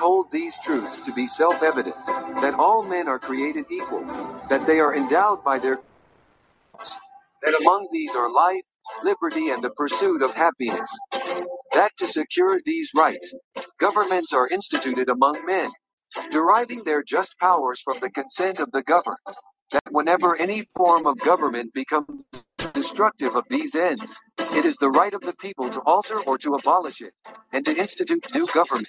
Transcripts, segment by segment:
hold these truths to be self evident that all men are created equal, that they are endowed by their that among these are life, liberty, and the pursuit of happiness. That to secure these rights, governments are instituted among men, deriving their just powers from the consent of the governed. That whenever any form of government becomes destructive of these ends, it is the right of the people to alter or to abolish it, and to institute new government,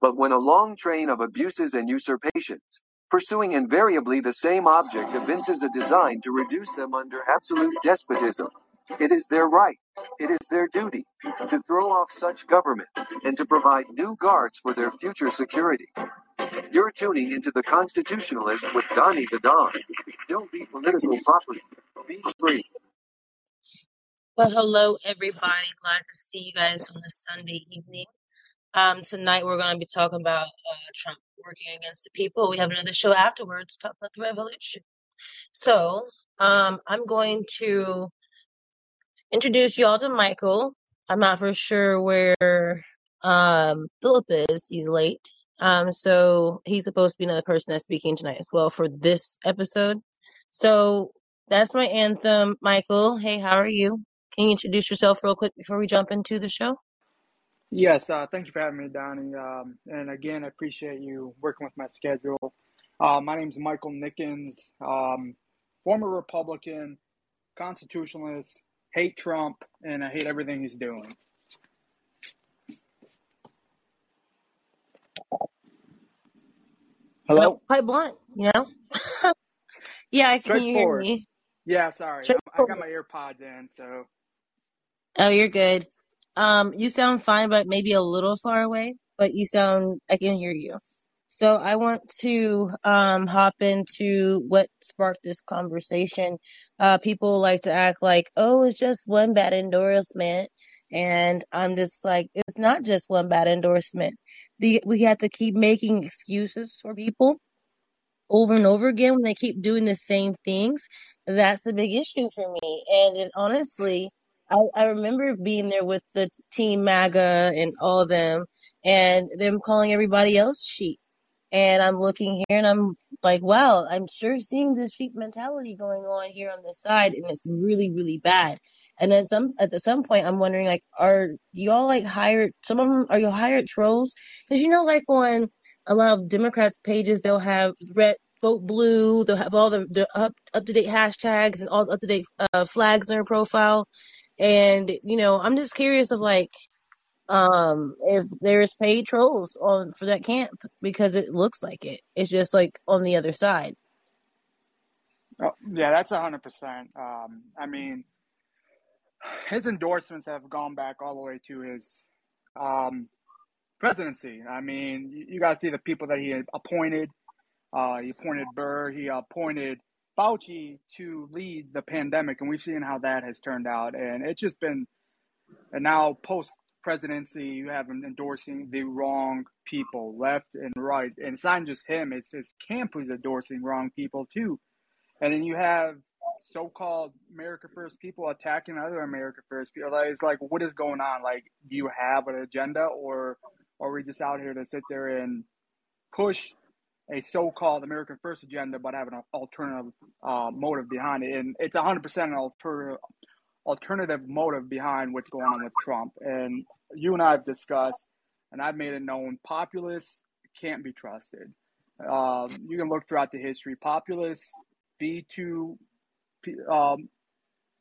But when a long train of abuses and usurpations, pursuing invariably the same object, evinces a design to reduce them under absolute despotism, it is their right, it is their duty, to throw off such government, and to provide new guards for their future security. You're tuning into the Constitutionalist with Donnie the Don. Don't be political property. Be free. Well, hello everybody. Glad to see you guys on this Sunday evening. Um, tonight we're going to be talking about uh, Trump working against the people. We have another show afterwards, talk about the revolution. So, um, I'm going to introduce y'all to Michael. I'm not for sure where um Philip is. He's late. Um, so he's supposed to be another person that's speaking tonight as well for this episode. So that's my anthem, Michael. Hey, how are you? Can you introduce yourself real quick before we jump into the show? Yes, uh, thank you for having me, Donnie. Um, and again, I appreciate you working with my schedule. Uh, my name is Michael Nickens, um, former Republican, constitutionalist, hate Trump, and I hate everything he's doing. Hello? Quite blunt, you know? yeah, I can you hear me? Yeah, sorry. I got my AirPods in, so. Oh, you're good. Um, you sound fine, but maybe a little far away, but you sound, I can hear you. So I want to um, hop into what sparked this conversation. Uh, people like to act like, oh, it's just one bad endorsement. And I'm just like, it's not just one bad endorsement. The, we have to keep making excuses for people over and over again when they keep doing the same things. That's a big issue for me. And it, honestly, I, I remember being there with the team MAGA and all of them and them calling everybody else sheep. And I'm looking here and I'm like, wow, I'm sure seeing this sheep mentality going on here on this side and it's really, really bad. And then some, at the, some point, I'm wondering, like, are y'all like hired, some of them, are you hired trolls? Cause you know, like on a lot of Democrats pages, they'll have red, vote blue, they'll have all the, the up, up to date hashtags and all the up to date, uh, flags in their profile. And, you know, I'm just curious of like, um, if there's paid trolls on for that camp because it looks like it. It's just like on the other side. Oh, yeah, that's a hundred percent. Um, I mean, his endorsements have gone back all the way to his um, presidency. I mean, you, you guys see the people that he appointed. Uh, he appointed Barr. He appointed Fauci to lead the pandemic, and we've seen how that has turned out. And it's just been, and now post presidency, you have him endorsing the wrong people, left and right. And it's not just him; it's his camp who's endorsing wrong people too. And then you have so-called America First people attacking other America First people. Like, it's like, what is going on? Like, do you have an agenda, or, or are we just out here to sit there and push a so-called American First agenda, but have an alternative uh, motive behind it? And it's 100% an alternative alternative motive behind what's going on with Trump. And you and I have discussed, and I've made it known, populists can't be trusted. Um, you can look throughout the history. Populists feed to um,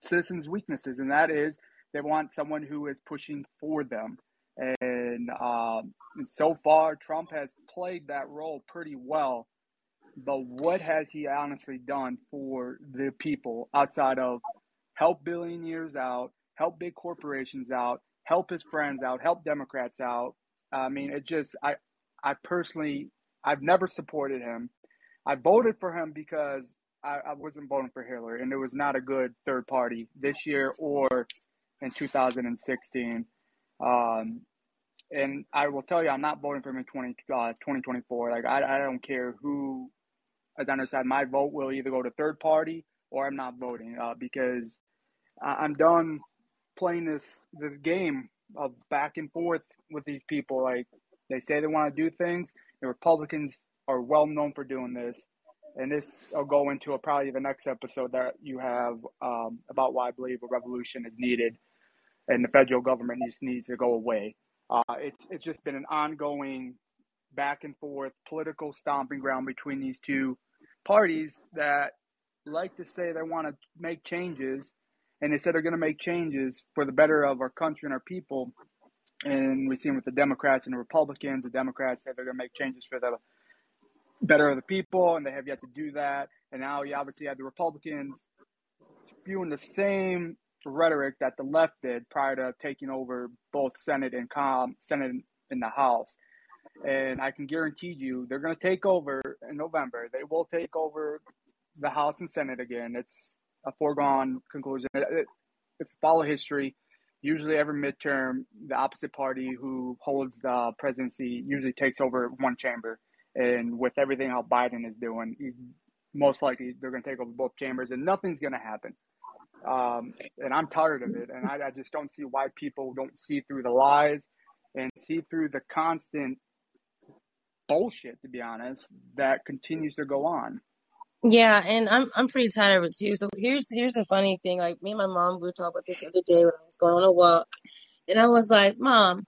citizens' weaknesses, and that is they want someone who is pushing for them. And, um, and so far, Trump has played that role pretty well. But what has he honestly done for the people outside of help billionaires out, help big corporations out, help his friends out, help Democrats out? I mean, it just I I personally I've never supported him. I voted for him because I, I wasn't voting for Hillary, and it was not a good third party this year or in 2016. Um, and I will tell you, I'm not voting for him in 20, uh, 2024. Like, I, I don't care who on their side. My vote will either go to third party or I'm not voting uh, because I'm done playing this this game of back and forth with these people. Like, they say they want to do things. The Republicans are well known for doing this. And this will go into a, probably the next episode that you have um, about why I believe a revolution is needed and the federal government just needs to go away. Uh, it's it's just been an ongoing back and forth political stomping ground between these two parties that like to say they want to make changes, and they said they're going to make changes for the better of our country and our people. And we see them with the Democrats and the Republicans. The Democrats say they're going to make changes for the better of the people, and they have yet to do that. And now you obviously have the Republicans spewing the same rhetoric that the left did prior to taking over both Senate and Com Senate in the House. And I can guarantee you they're going to take over in November. They will take over the House and Senate again. It's a foregone conclusion. It, it, it's follow history. Usually, every midterm, the opposite party who holds the presidency usually takes over one chamber. And with everything how Biden is doing, most likely they're going to take over both chambers, and nothing's going to happen. Um, and I'm tired of it. And I, I just don't see why people don't see through the lies and see through the constant bullshit, to be honest, that continues to go on. Yeah, and I'm I'm pretty tired of it too. So here's here's the funny thing. Like me and my mom we were talking about this the other day when I was going on a walk, and I was like, "Mom,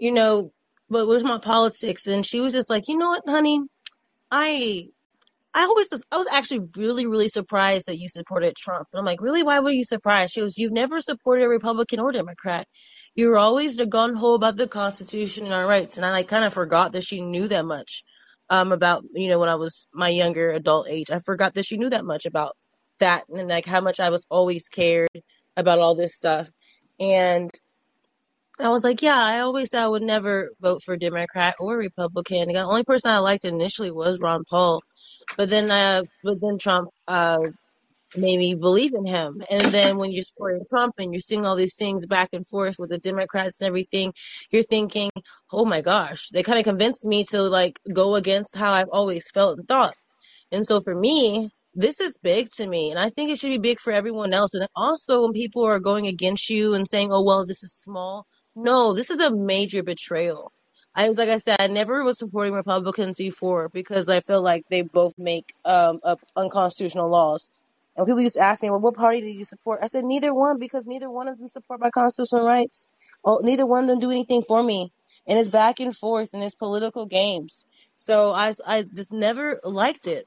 you know, but where's my politics?" And she was just like, "You know what, honey, I I always, I was actually really, really surprised that you supported Trump. And I'm like, really? Why were you surprised? She goes, you've never supported a Republican or Democrat. You were always the gun ho about the Constitution and our rights. And I like kind of forgot that she knew that much, um, about, you know, when I was my younger adult age. I forgot that she knew that much about that and like how much I was always cared about all this stuff. And I was like, yeah, I always said I would never vote for Democrat or Republican. The only person I liked initially was Ron Paul. But then, uh, but then Trump, uh, made me believe in him. And then when you're supporting Trump and you're seeing all these things back and forth with the Democrats and everything, you're thinking, oh my gosh, they kind of convinced me to like go against how I've always felt and thought. And so for me, this is big to me. And I think it should be big for everyone else. And also when people are going against you and saying, oh, well, this is small. No, this is a major betrayal. I was like I said, I never was supporting Republicans before because I feel like they both make um up unconstitutional laws. And people used to ask me, well, what party do you support? I said neither one because neither one of them support my constitutional rights. Well, neither one of them do anything for me. And it's back and forth and it's political games. So I, I just never liked it.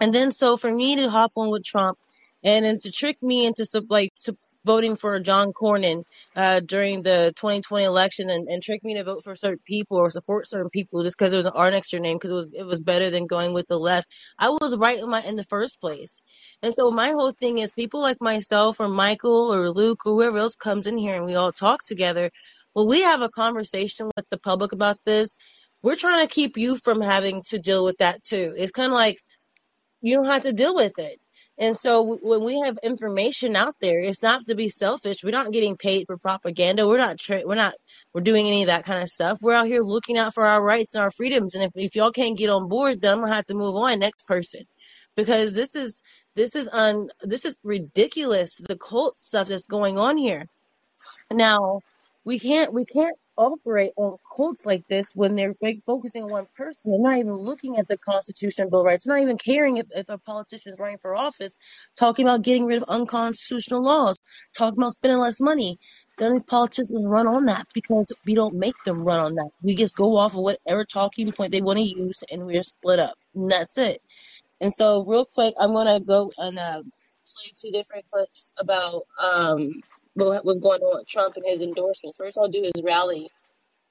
And then so for me to hop on with Trump and then to trick me into like to voting for John Cornyn uh, during the 2020 election and, and trick me to vote for certain people or support certain people just because it was an R next to your name because it was it was better than going with the left. I was right in my in the first place, and so my whole thing is people like myself or Michael or Luke or whoever else comes in here and we all talk together. Well, we have a conversation with the public about this. We're trying to keep you from having to deal with that too. It's kind of like you don't have to deal with it. And so when we have information out there, it's not to be selfish. We're not getting paid for propaganda. We're not tra- we're not we're doing any of that kind of stuff. We're out here looking out for our rights and our freedoms. And if, if y'all can't get on board, then I'm gonna have to move on next person, because this is this is un this is ridiculous. The cult stuff that's going on here. Now we can't we can't operate on quotes like this when they're focusing on one person. They're not even looking at the Constitution, Bill of Rights. Not even caring if, if a politician is running for office, talking about getting rid of unconstitutional laws, talking about spending less money. None of these politicians run on that because we don't make them run on that. We just go off of whatever talking point they want to use and we're split up. And that's it. And so real quick, I'm going to go and uh, play two different clips about um, what was going on with Trump and his endorsement. First, I'll do his rally,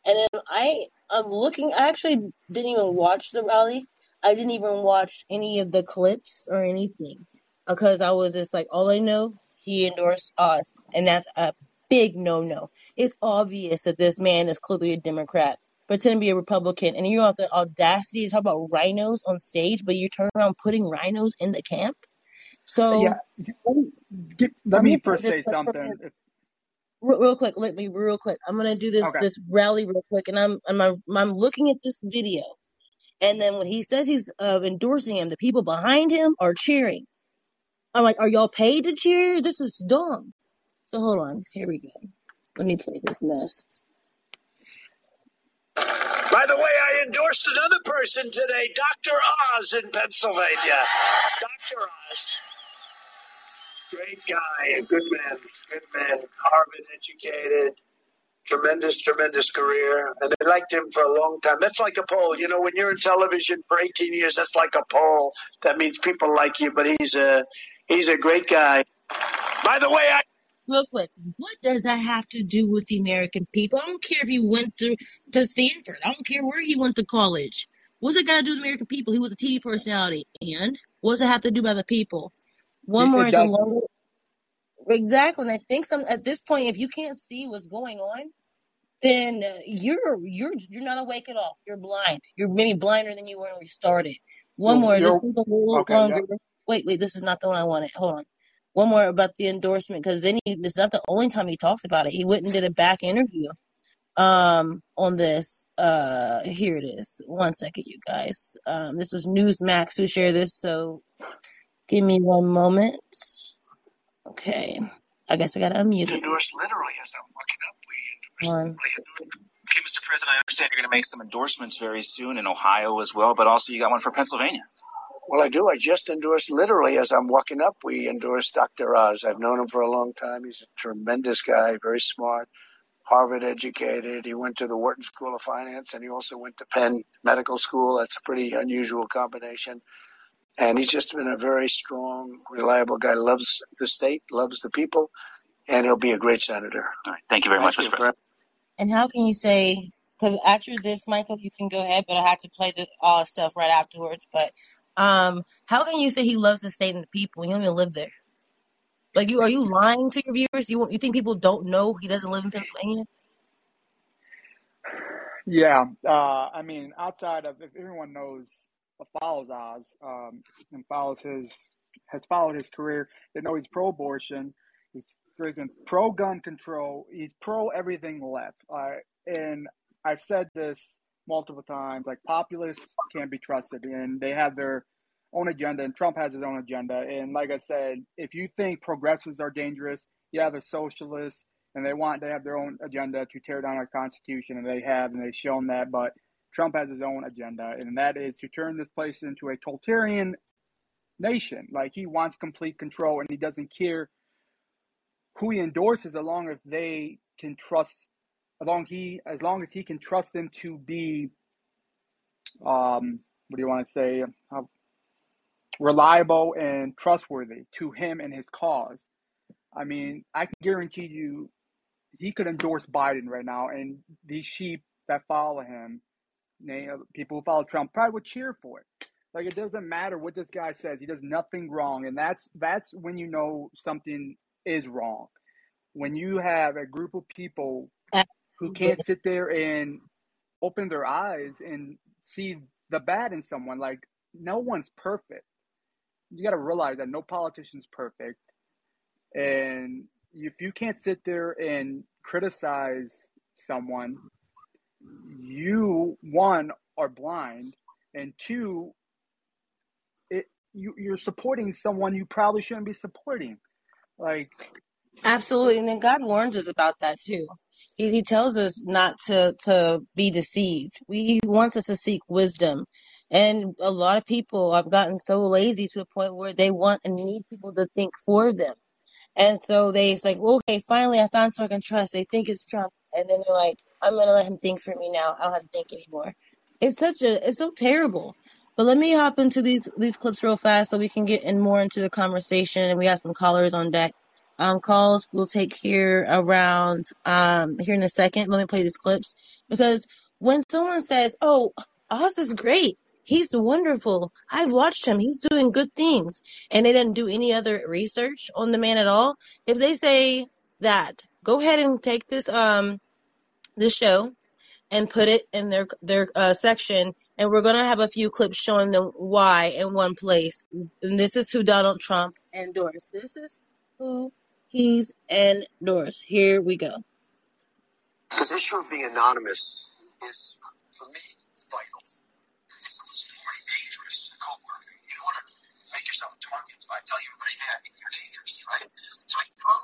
and then I I'm looking. I actually didn't even watch the rally. I didn't even watch any of the clips or anything because I was just like, all I know, he endorsed Oz, and that's a big no no. It's obvious that this man is clearly a Democrat pretend to be a Republican, and you have the audacity to talk about RINOs on stage, but you turn around putting RINOs in the camp. So Yeah, let me, get, let let me me first say something. him real, real quick. Let me real quick. I'm gonna do this okay, this rally real quick, and I'm I'm I'm looking at this video, and then when he says he's uh, endorsing him, the people behind him are cheering. I'm like, are y'all paid to cheer? This is dumb. So hold on. Here we go. Let me play this mess. By the way, I endorsed another person today, Dr. Oz in Pennsylvania. Dr. Oz. Great guy, a good man, good man, Harvard educated, tremendous, tremendous career. And they liked him for a long time. That's like a poll. You know, when you're in television for 18 years, that's like a poll. That means people like you, but he's a, he's a great guy. By the way, I real quick, what does that have to do with the American people? I don't care if he went to, to Stanford. I don't care where he went to college. What's it got to do with American people? He was a TV personality. And what's it have to do by the people? One it, more it is a longer. Exactly. And I think some at this point, if you can't see what's going on, then uh, you're you're you're not awake at all. You're blind. You're maybe blinder than you were when we started. One You're, more. This you're is a little okay. longer. Yep. Wait, wait. This is not the one I wanted. Hold on. One more about the endorsement because then he. This is not the only time he talked about it. He went and did a back interview um on this. Uh, here it is. One second, you guys. Um, this was Newsmax who shared this. So give me one moment. Okay. I guess I gotta unmute it. Endorse literally as I'm looking up. We endorse One. Okay, Mr. President, I understand you're going to make some endorsements very soon in Ohio as well, but also you got one for Pennsylvania. Well, I do. I just endorsed literally as I'm walking up. We endorsed Dr. Oz. I've known him for a long time. He's a tremendous guy, very smart, Harvard educated. He went to the Wharton School of Finance and he also went to Penn Medical School. That's a pretty unusual combination. And he's just been a very strong, reliable guy. Loves the state, loves the people, and he'll be a great senator. All right. Thank you very Thank much. Mr. President. And how can you say, because after this, Michael, you can go ahead, but I had to play the uh, stuff right afterwards. But um, how can you say he loves the state and the people you don't even live there? Like, you are you lying to your viewers? You you think people don't know he doesn't live in Pennsylvania? Yeah. Uh, I mean, outside of if everyone knows follows Oz um, and follows his has followed his career, they know he's pro-abortion. He's freaking pro-gun control. He's pro everything left. Uh, and I've said this multiple times. Like populists can't be trusted, and they have their own agenda, and Trump has his own agenda. And like I said, if you think progressives are dangerous, yeah, they're socialists, and they want to have their own agenda to tear down our constitution, and they have, and they've shown that. But Trump has his own agenda, and that is to turn this place into a totalitarian nation. Like he wants complete control, and he doesn't care who he endorses, as long as they can trust, as long he, as long as he can trust them to be, um, what do you want to say, uh, reliable and trustworthy to him and his cause. I mean, I can guarantee you, he could endorse Biden right now, and these sheep that follow him people who follow Trump probably would cheer for it. Like it doesn't matter what this guy says; he does nothing wrong, and that's that's when you know something is wrong. When you have a group of people who can't sit there and open their eyes and see the bad in someone, like no one's perfect. You got to realize that no politician's perfect, and if you can't sit there and criticize someone you one are blind and two it you, you're supporting someone you probably shouldn't be supporting like Absolutely, and then God warns us about that too. He he tells us not to to be deceived. We he wants us to seek wisdom. And a lot of people have gotten so lazy to a point where they want and need people to think for them. And so they it's like, well, okay, finally I found someone I can trust. They think it's Trump, and then they're like, I'm gonna let him think for me now. I don't have to think anymore. It's such a it's so terrible. But let me hop into these these clips real fast so we can get in more into the conversation. And we have some callers on deck. Um, calls we'll take here around um here in a second. Let me play these clips because when someone says, "Oh, Oz is great," He's wonderful. I've watched him. He's doing good things. And they didn't do any other research on the man at all. If they say that, go ahead and take this um this show and put it in their their uh, section, and we're gonna have a few clips showing them why in one place. And this is who Donald Trump endorsed. This is who he's endorsed. Here we go. The issue of being anonymous is, for me, vital. It's pretty dangerous. Co-worker, you don't want to make yourself a target by telling everybody, hey, you're dangerous, right? So I, well,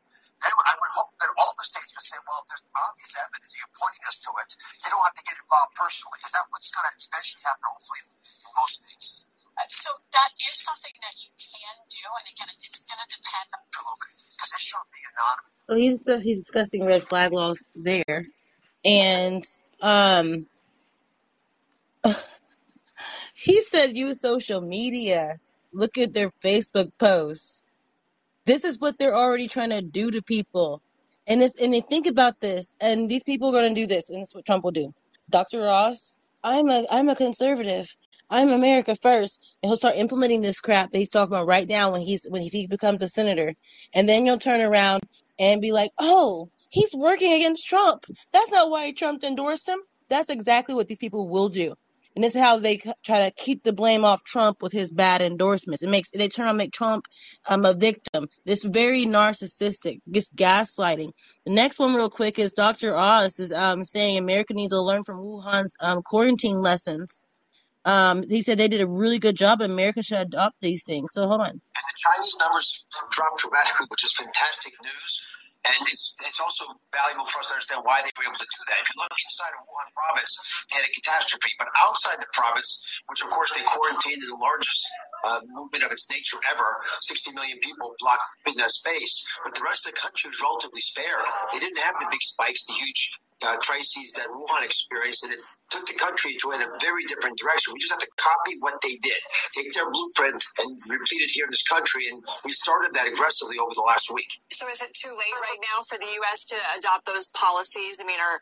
do you anonymous? So what I gather is that I'll make a system so that I can call and I can and it is besides my testimony that this person's dangerous. Look at their Facebook feed or social media postings or comments they made to other coworkers besides me. Do a little investigating. I'm alerting you. Put a little red flag up there saying this person's concerned. And I would hope that all the states would say, well, if there's obvious evidence, you're pointing us to it, you don't have to get involved personally. Is that what's going to eventually happen, hopefully, in most states? Uh, so that is something that you can do, and again, it's going to depend. Absolutely, because this should be anonymous. So he's he's discussing red flag laws there, and um, he said use social media. Look at their Facebook posts. This is what they're already trying to do to people. And this, and they think about this, and these people are going to do this, and that's what Trump will do. Dr. Oz, I'm a, I'm a conservative. I'm America first, and he'll start implementing this crap that he's talking about right now when he's when he becomes a senator, and then you'll turn around and be like, oh, he's working against Trump. That's not why Trump endorsed him. That's exactly what these people will do. And this is how they try to keep the blame off Trump with his bad endorsements. It makes they turn on make Trump um, a victim. This very narcissistic, just gaslighting. The next one, real quick, is Dr. Oz is um, saying America needs to learn from Wuhan's um, quarantine lessons. Um, he said they did a really good job. and America should adopt these things. So hold on. And the Chinese numbers dropped dramatically, which is fantastic news. And it's it's also valuable for us to understand why they were able to do that. If you look inside of Wuhan province, they had a catastrophe. But outside the province, which of course they quarantined in the largest uh, movement of its nature ever, 60 million people blocked in that space. But the rest of the country was relatively spared. They didn't have the big spikes, the huge uh, crises that Wuhan experienced, and it took the country to in a very different direction. We just have to copy what they did, take their blueprint and repeat it here in this country. And we started that aggressively over the last week. So is it too late right now for the U.S. to adopt those policies? I mean, uh,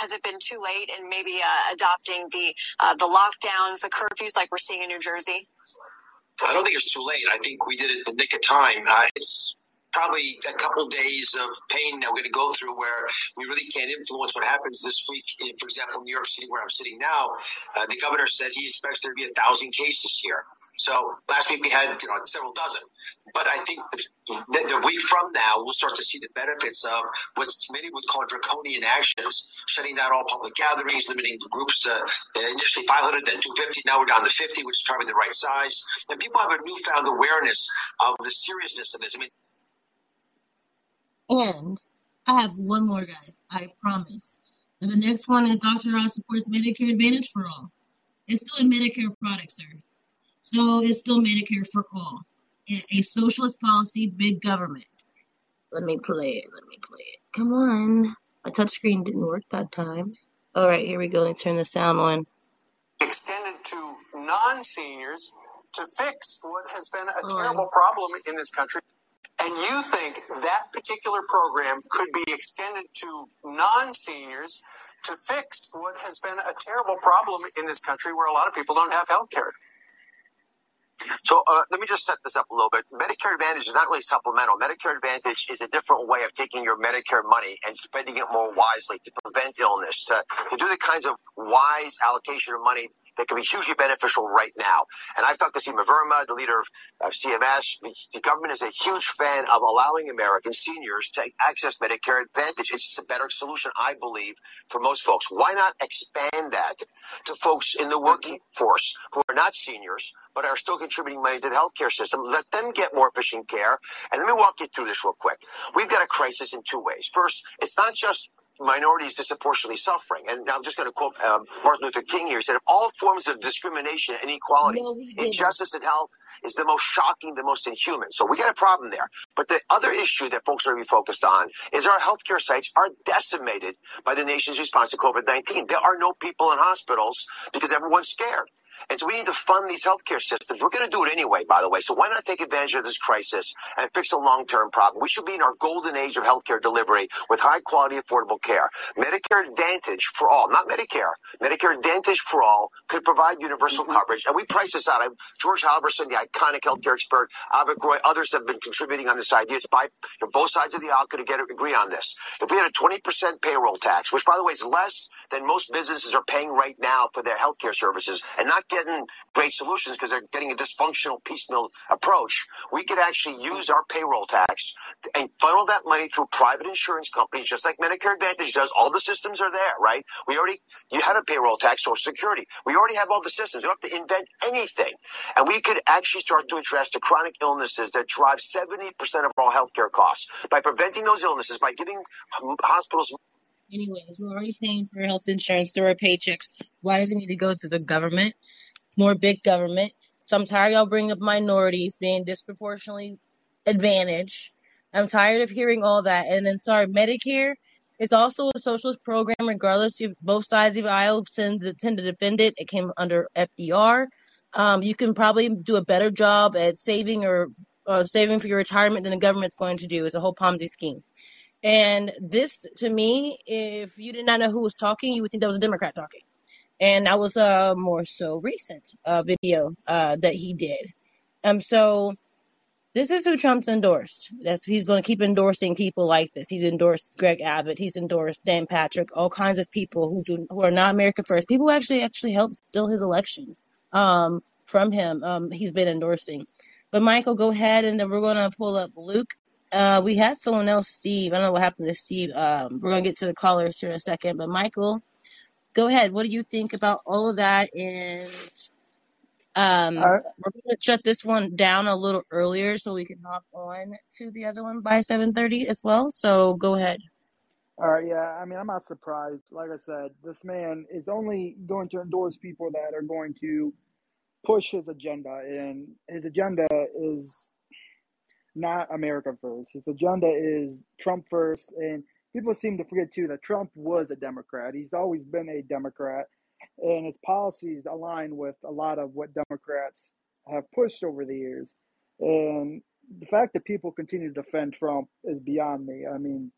has it been too late in maybe uh, adopting the uh, the lockdowns, the curfews like we're seeing in New Jersey? I don't think it's too late. I think we did it in the nick of time. Uh, it's probably a couple days of pain that we're going to go through where we really can't influence what happens this week. In, for example, New York City, where I'm sitting now, uh, the governor said he expects there to be a thousand cases here. So last week we had you know several dozen, but I think the, the, week from now we'll start to see the benefits of what many would call draconian actions, shutting down all public gatherings, limiting groups to initially 500, then 250. Now we're down to 50, which is probably the right size. And people have a newfound awareness of the seriousness of this. I mean. And I have one more, guys. I promise. And the next one is Dr. Oz supports Medicare Advantage for all. It's still a Medicare product, sir. So it's still Medicare for all. A, socialist policy, big government. Let me play it. Let me play it. Come on. My touchscreen didn't work that time. All right, here we go. Let me turn the sound on. extended to non-seniors to fix what has been a terrible problem in this country. And you think that particular program could be extended to non-seniors to fix what has been a terrible problem in this country where a lot of people don't have health care. So uh, let me just set this up a little bit. Medicare Advantage is not really supplemental. Medicare Advantage is a different way of taking your Medicare money and spending it more wisely to prevent illness, to, to do the kinds of wise allocation of money that can be hugely beneficial right now. And I've talked to Seema Verma, the leader of, of CMS. The government is a huge fan of allowing American seniors to access Medicare Advantage. It's just a better solution, I believe, for most folks. Why not expand that to folks in the working force who are not seniors but are still contributing money to the healthcare system? Let them get more efficient care. And let me walk you through this real quick. We've got a crisis in two ways. First, it's not just minorities disproportionately suffering. And I'm just going to quote um, Martin Luther King here. He said, all forms of discrimination and inequality, No, injustice in health is the most shocking, the most inhuman. So we got a problem there. But the other issue that folks are going to be focused on is our healthcare sites are decimated by the nation's response to COVID-19. There are no people in hospitals because everyone's scared. And so we need to fund these healthcare systems. We're going to do it anyway, by the way. So why not take advantage of this crisis and fix a long-term problem? We should be in our golden age of healthcare delivery with high quality, affordable care. Medicare Advantage for all, not Medicare. Medicare Advantage for all could provide universal mm-hmm. coverage. And we price this out. George Halvorson, the iconic healthcare expert, Avik Roy, others have been contributing on this idea. It's by both sides of the aisle could get agree on this. If we had a 20% payroll tax, which by the way is less than most businesses are paying right now for their healthcare services and not getting great solutions because they're getting a dysfunctional piecemeal approach, we could actually use our payroll tax and funnel that money through private insurance companies, just like Medicare Advantage does. All the systems are there, right? We already, you had a payroll tax, Social Security. We already have all the systems. You don't have to invent anything. And we could actually start to address the chronic illnesses that drive 70% of all healthcare costs by preventing those illnesses, by giving hospitals Anyways, we're already paying for health insurance through our paychecks. Why does it need to go to the government? More big government. So I'm tired of y'all bringing up minorities being disproportionately advantaged. I'm tired of hearing all that. And then, sorry, Medicare is also a socialist program, regardless if both sides of the aisle tend to, tend to defend it. It came under FDR. Um, you can probably do a better job at saving or uh, saving for your retirement than the government's going to do. It's a whole Ponzi scheme. And this, to me, if you did not know who was talking, you would think that was a Democrat talking. And that was a more so recent uh, video uh, that he did. Um, so this is who Trump's endorsed. That's he's going to keep endorsing people like this. He's endorsed Greg Abbott. He's endorsed Dan Patrick. All kinds of people who do who are not America first. People who actually actually helped steal his election um, from him. Um, he's been endorsing. But Michael, go ahead, and then we're going to pull up Luke uh, we had someone else, Steve. I don't know what happened to Steve. Um, we're gonna get to the callers here in a second, but Michael, go ahead. What do you think about all of that? And um, uh, we're gonna shut this one down a little earlier so we can hop on to the other one by seven thirty as well. So go ahead. All right, yeah. I mean, I'm not surprised. Like I said, this man is only going to endorse people that are going to push his agenda, and his agenda is not America first. His agenda is Trump first. And people seem to forget, too, that Trump was a Democrat. He's always been a Democrat. And his policies align with a lot of what Democrats have pushed over the years. And the fact that people continue to defend Trump is beyond me. I mean,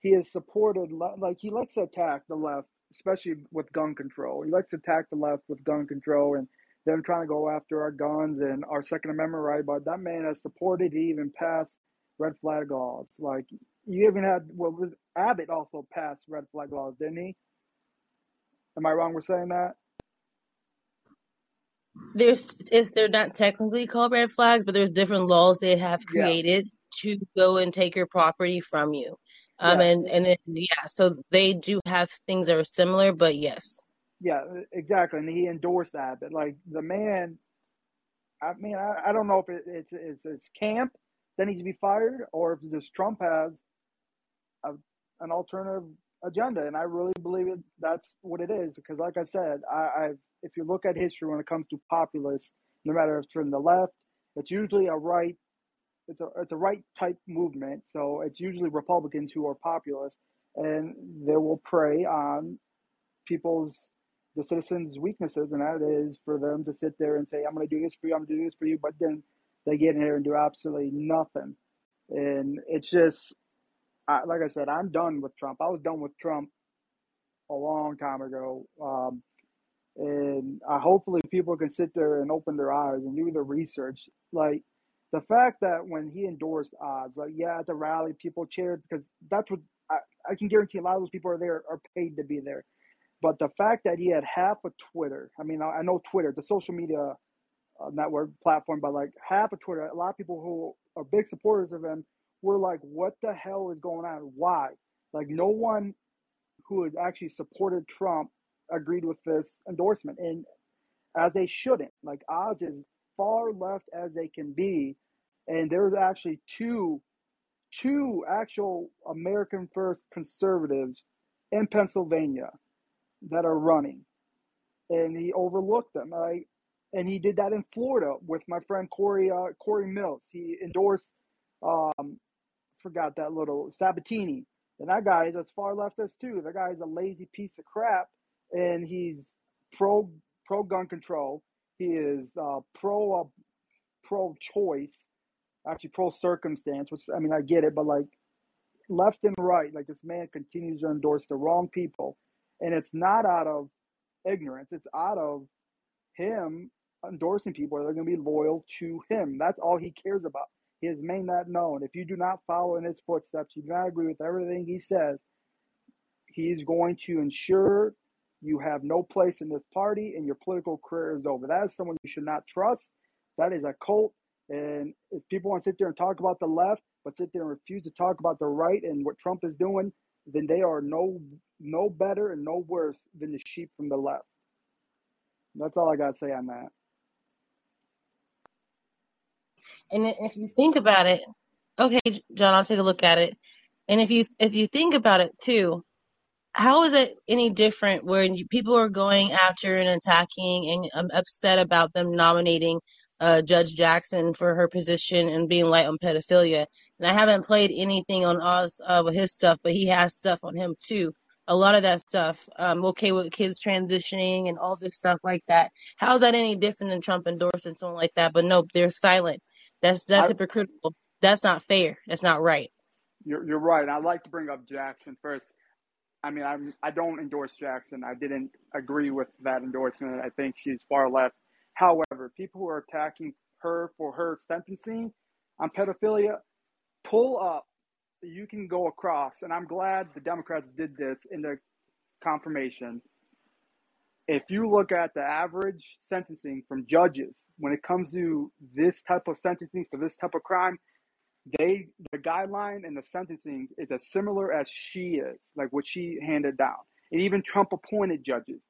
he has supported, like, he likes to attack the left, especially with gun control. He likes to attack the left with gun control and them trying to go after our guns and our Second Amendment right, but that man has supported, he even passed red flag laws. Like, you even had, well, was Abbott also passed red flag laws, didn't he? Am I wrong with saying that? There's, it's, they're not technically called red flags, but there's different laws they have created yeah. to go and take your property from you. Um, yeah. and, and then, yeah, so they do have things that are similar, but yes. Yeah, exactly. And he endorsed that. But like the man, I mean, I, I don't know if it, it's, it's it's camp that needs to be fired or if this Trump has a, an alternative agenda. And I really believe it. That's what it is. Because like I said, I, I if you look at history when it comes to populists, no matter if it's from the left, it's usually a right. It's a it's a right type movement. So it's usually Republicans who are populist, and they will prey on people's the citizens' weaknesses, and that is for them to sit there and say, "I'm going to do this for you. I'm going to do this for you," but then they get in here and do absolutely nothing. And it's just, I, like I said, I'm done with Trump. I was done with Trump a long time ago. Um, and I, hopefully people can sit there and open their eyes and do the research. Like the fact that when he endorsed Oz, like yeah, at the rally people cheered because that's what I, I can guarantee a lot of those people are there are paid to be there. But the fact that he had half of Twitter, I mean, I, know Twitter, the social media uh, network platform, but like half of Twitter, a lot of people who are big supporters of him were like, what the hell is going on? Why? Like, no one who has actually supported Trump agreed with this endorsement. And as they shouldn't. Like, Oz is far left as they can be. And there's actually two two actual American first conservatives in Pennsylvania that are running, and he overlooked them. Right? And he did that in Florida with my friend Corey uh, Corey Mills. He endorsed, um, forgot that little Sabatini, and that guy is as far left as too. That guy is a lazy piece of crap, and he's pro pro gun control. He is uh, pro uh, pro choice, actually pro circumstance. Which I mean, I get it, but like left and right, like this man continues to endorse the wrong people, and it's not out of ignorance. It's out of him endorsing people that are going to be loyal to him. That's all he cares about. He has made that known. If you do not follow in his footsteps, you do not agree with everything he says, he's going to ensure you have no place in this party and your political career is over. That is someone you should not trust. That is a cult. And if people want to sit there and talk about the left, but sit there and refuse to talk about the right and what Trump is doing, then they are no no better and no worse than the sheep from the left. That's all I got to say on that. And if you think about it, okay, John, I'll take a look at it. And if you if you think about it too, how is it any different when you, people are going after and attacking and um, upset about them nominating uh, Judge Jackson for her position and being light on pedophilia? And I haven't played anything on Oz uh, with his stuff, but he has stuff on him too. A lot of that stuff, um, okay with kids transitioning and all this stuff like that. How is that any different than Trump endorsing someone like that? But nope, they're silent. That's that's I, hypocritical. That's not fair. That's not right. You're you're right. I'd like to bring up Jackson first. I mean, I'm I don't endorse Jackson. I didn't agree with that endorsement. I think she's far left. However, people who are attacking her for her sentencing on pedophilia, pull up. You can go across, and I'm glad the Democrats did this in the confirmation. If you look at the average sentencing from judges when it comes to this type of sentencing for this type of crime, they the guideline and the sentencing is as similar as she is, like what she handed down. And even Trump appointed judges.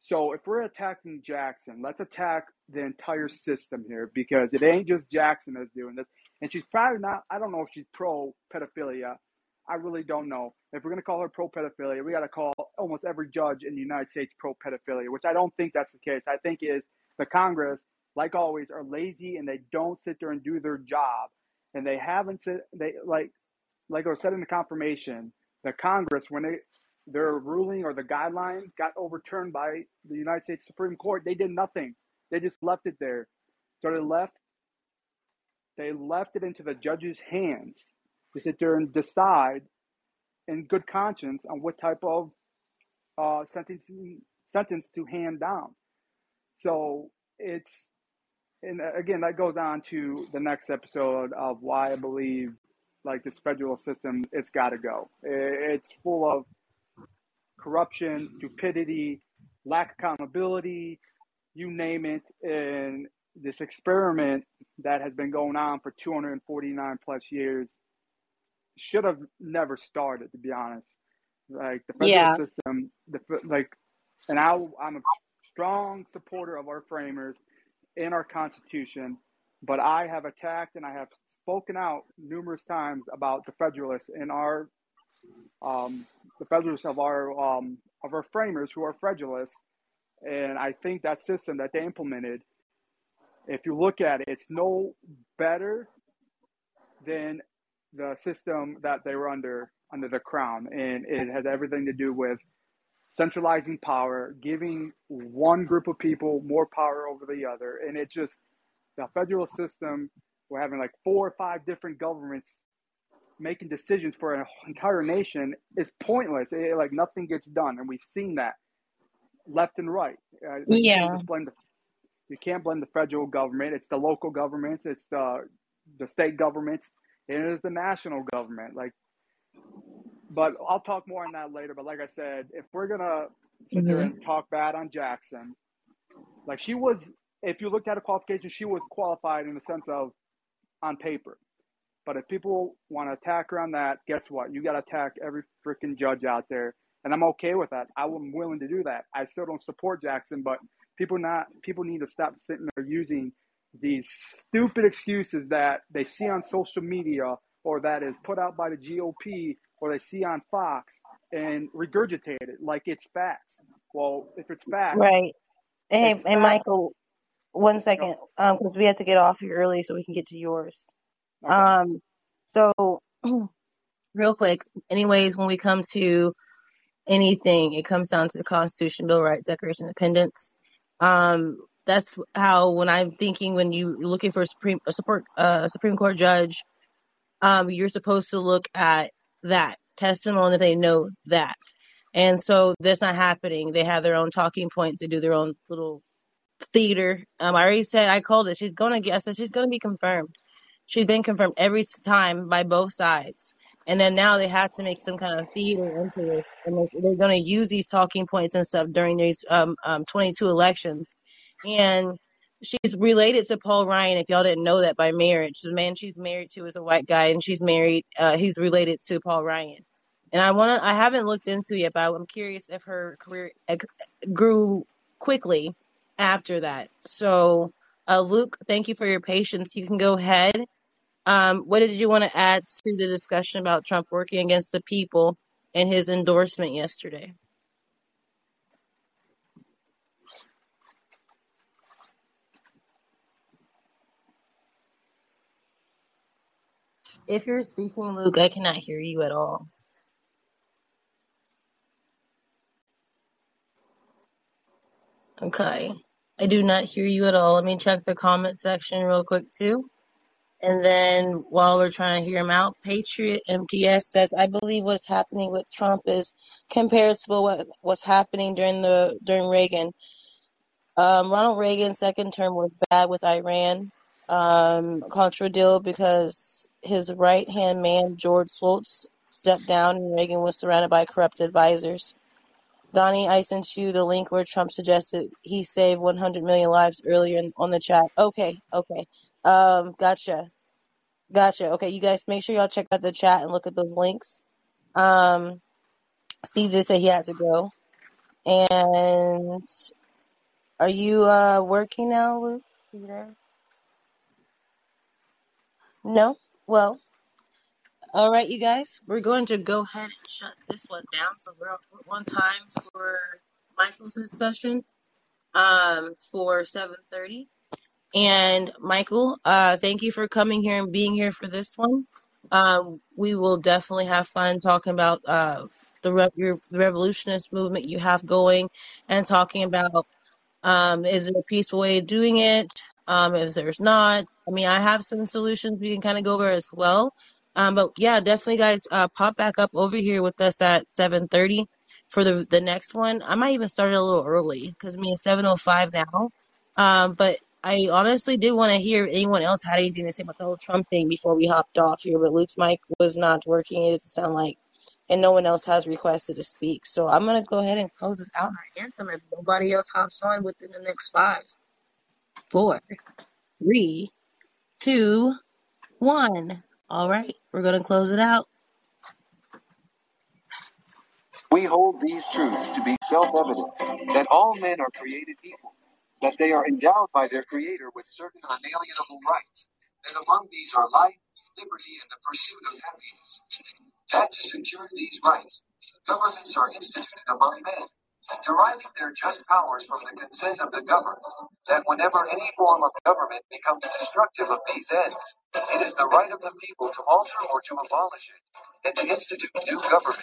So if we're attacking Jackson, let's attack the entire system here because it ain't just Jackson that's doing this. And she's probably not I don't know if she's pro pedophilia. I really don't know. If we're gonna call her pro pedophilia, we gotta call almost every judge in the United States pro pedophilia, which I don't think that's the case. I think is the Congress, like always, are lazy and they don't sit there and do their job and they haven't said they like like I was said in the confirmation, the Congress when they their ruling or the guideline got overturned by the United States Supreme Court, they did nothing. They just left it there. So they left they left it into the judge's hands to sit there and decide in good conscience on what type of uh, sentencing sentence to hand down. So it's and again, that goes on to the next episode of why I believe like this federal system, it's got to go. It's full of corruption, stupidity, lack of accountability, you name it. And this experiment that has been going on for 249 plus years should have never started, to be honest. Like the federal yeah. system, the like, and I, I'm a strong supporter of our framers in our Constitution, but I have attacked and I have spoken out numerous times about the Federalists in our um, the Federalists of our um, of our framers who are Federalists, and I think that system that they implemented, if you look at it, it's no better than the system that they were under under the crown, and it has everything to do with centralizing power, giving one group of people more power over the other. And it just, the federal system, we're having like four or five different governments making decisions for an entire nation is pointless. It, like nothing gets done. And we've seen that left and right. Uh, yeah. You can't, the, you can't blame the federal government. It's the local governments. It's the, the state governments. And it is the national government. Like but I'll talk more on that later. But like I said, if we're gonna sit mm-hmm. there and talk bad on Jackson, like she was, if you looked at her qualification, she was qualified in the sense of on paper. But if people want to attack her on that, guess what? You got to attack every freaking judge out there, and I'm okay with that. I'm willing to do that. I still don't support Jackson, but people not people need to stop sitting there using these stupid excuses that they see on social media or that is put out by the GOP or they see on Fox and regurgitate it like it's facts. Well, if it's facts, right? Hey, hey, Michael, one second, um, because we have to get off here early so we can get to yours. Okay. Um, so real quick, anyways, when we come to anything, it comes down to the Constitution, Bill of Rights, Declaration of Independence. Um, that's how when I'm thinking when you're looking for a Supreme a support uh, Supreme Court judge, um, you're supposed to look at that testimony they know that. And so that's not happening. They have their own talking points. They do their own little theater. Um, I already said I called it. She's gonna get. I said she's gonna be confirmed. She's been confirmed every time by both sides. And then now they have to make some kind of theater into this, and they're, they're going to use these talking points and stuff during these um, um 22 elections. And she's related to Paul Ryan. If y'all didn't know that by marriage, the man she's married to is a white guy, and she's married. Uh, he's related to Paul Ryan. And I want to. I haven't looked into it, but I'm curious if her career grew quickly after that. So, uh, Luke, thank you for your patience. You can go ahead. Um, what did you want to add to the discussion about Trump working against the people and his endorsement yesterday? If you're speaking, Luke, I cannot hear you at all. Okay. I do not hear you at all. Let me check the comment section real quick, too. And then while we're trying to hear him out, Patriot MTS says, I believe what's happening with Trump is comparable what what's happening during the during Reagan. Um, Ronald Reagan's second term was bad with Iran um, Contra deal because his right hand man, George Shultz, stepped down and Reagan was surrounded by corrupt advisors. Donnie, I sent you the link where Trump suggested he save 100 million lives earlier in, on the chat. Okay, okay. Um, gotcha. Gotcha. Okay, you guys make sure y'all check out the chat and look at those links. Um, Steve did say he had to go. And are you uh working now, Luke? Are you there? No? Well, all right, you guys. We're going to go ahead and shut this one down. So we're on time for Michael's discussion um for 7:30. And Michael, uh, thank you for coming here and being here for this one. Um, we will definitely have fun talking about uh, the, re- your, revolutionist movement you have going and talking about um, is it a peaceful way of doing it? Um, if there's not, I mean, I have some solutions we can kind of go over as well. Um, but yeah, definitely guys, uh, pop back up over here with us at 7:30 for the the next one. I might even start it a little early because I mean it's 7:05 now. Um, but I honestly did want to hear if anyone else had anything to say about the whole Trump thing before we hopped off here. But Luke's mic was not working. It doesn't sound like and no one else has requested to speak. So I'm gonna go ahead and close this out our anthem if nobody else hops on within the next five, four, three, two, one. All right, we're gonna close it out. We hold these truths to be self-evident, that all men are created equal, that they are endowed by their Creator with certain unalienable rights, that among these are life, liberty, and the pursuit of happiness. That to secure these rights, governments are instituted among men, deriving their just powers from the consent of the governed, that whenever any form of government becomes destructive of these ends, it is the right of the people to alter or to abolish it, and to institute new government,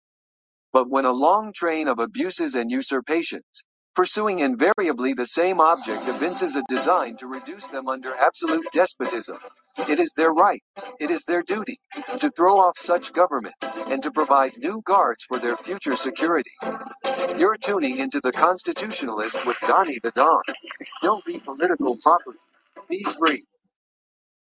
But when a long train of abuses and usurpations, pursuing invariably the same object, evinces a design to reduce them under absolute despotism, it is their right, it is their duty, to throw off such government, and to provide new guards for their future security. You're tuning into the Constitutionalist with Donnie the Don. Don't be political property. Be free.